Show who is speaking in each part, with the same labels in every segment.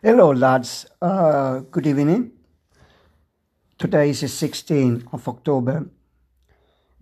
Speaker 1: Hello, lads. Uh, good evening. Today is the 16th of October.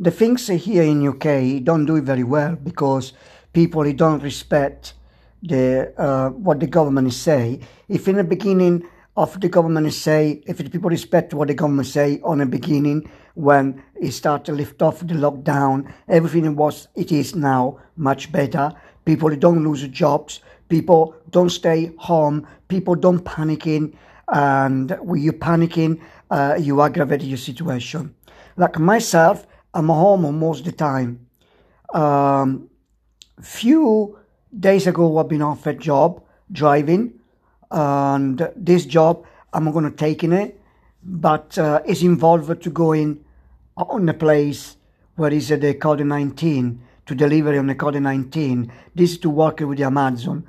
Speaker 1: The things here in UK don't do very well because people don't respect the uh, what the government is say. If in the beginning of the government is say, if the people respect what the government say on the beginning when it start to lift off the lockdown, everything was it is now much better. People don't lose jobs. People don't stay home. People don't panicking. And when you panicking, uh, you aggravate your situation. Like myself, I'm home most of the time. Um, few days ago, I've been offered a job driving, and this job I'm going to take in it, but uh, it's involved to go in on a place where is the code 19 to deliver on the code 19. This is to work with the Amazon.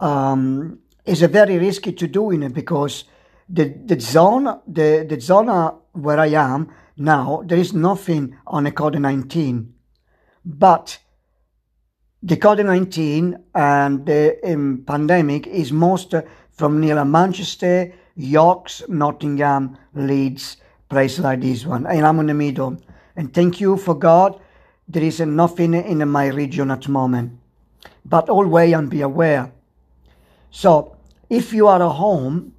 Speaker 1: Um, it's a very risky to do in it because the the zone the the zone where I am now there is nothing on the code 19, but the COVID-19 and the um, pandemic is most from near Manchester, York, Nottingham, Leeds, place like this one. And I'm in the middle. And thank you for God, there is nothing in my region at the moment. But always and be aware. So if you are at home,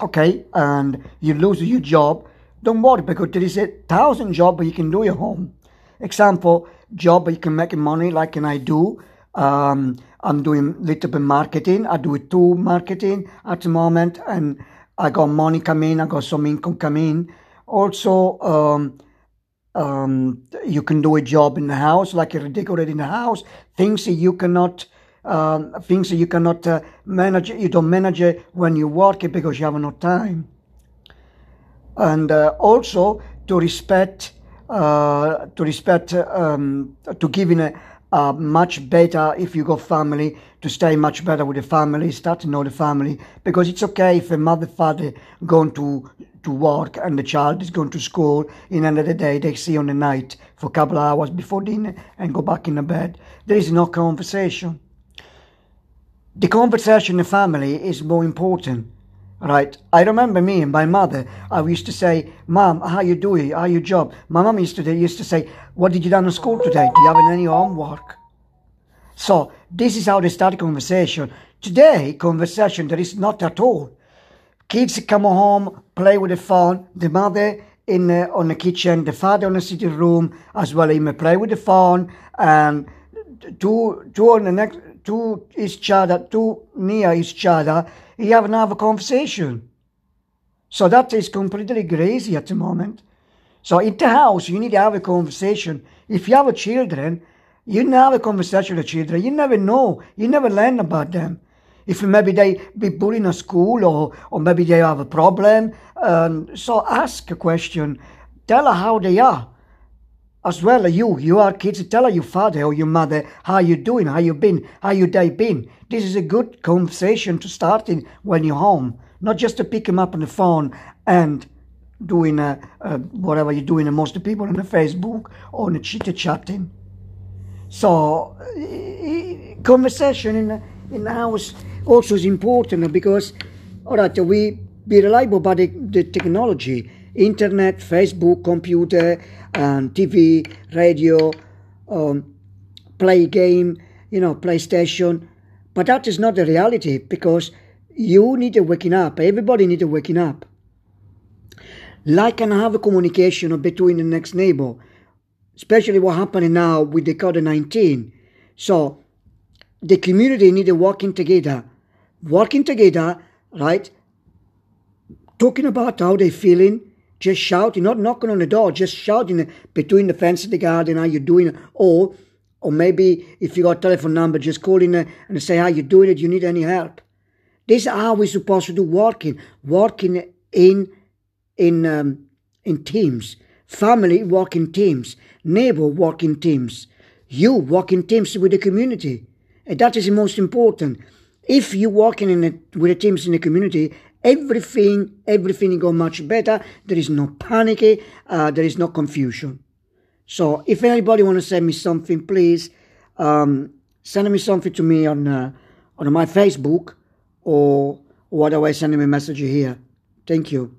Speaker 1: okay, and you lose your job, don't worry because there is a thousand jobs you can do at home. Example, job you can make money like and I do. Um, I'm doing little bit marketing. I do two marketing at the moment, and I got money coming. I got some income coming. Also, um, um, you can do a job in the house, like you decorate in the house. Things that you cannot, um, things that you cannot uh, manage. You don't manage it when you work it because you have no time. And uh, also to respect uh, to respect, um, to giving a, a, much better if you got family to stay much better with the family, start to know the family because it's okay if a mother father going to to work and the child is going to school. In another day, they see on the night for a couple of hours before dinner and go back in the bed. There is no conversation. The conversation in the family is more important Right. I remember me and my mother. I used to say, "Mom, how you doing? How your job?" My mom used to used to say, "What did you done in school today? Do you have any homework?" So this is how they start conversation. Today, conversation there is not at all. Kids come home, play with the phone. The mother in uh, on the kitchen, the father on the sitting room as well. He may play with the phone and two two on the next two each other, two near each other you have another conversation. So that is completely crazy at the moment. So in the house, you need to have a conversation. If you have children, you never have a conversation with children. You never know. You never learn about them. If maybe they be bullied in school or, or maybe they have a problem. Um, so ask a question. Tell her how they are as well you you are kids tell her your father or your mother how you doing how you been how your day been this is a good conversation to start in when you're home not just to pick them up on the phone and doing a, a whatever you're doing most of the people on the facebook or on the chitter chatting so conversation in the, in the house also is important because all right we be reliable by the, the technology internet facebook computer and TV, radio, um, play game, you know, PlayStation. But that is not the reality because you need to waking up. Everybody need to waking up. Like and have a communication between the next neighbor, especially what happening now with the COVID-19. So the community need to working together, working together, right? Talking about how they're feeling, just shouting, not knocking on the door, just shouting between the fence and the garden, how you doing? Or, or maybe if you got a telephone number, just calling and say how you doing it, you need any help. This is how we're supposed to do working, working in, in, um, in teams. Family working teams, neighbor working teams, you working teams with the community. And that is the most important. If you're working in a, with the teams in the community, everything, everything go much better. There is no panic. Uh, there is no confusion. So if anybody want to send me something, please um, send me something to me on uh, on my Facebook or or otherwise send me a message here. Thank you.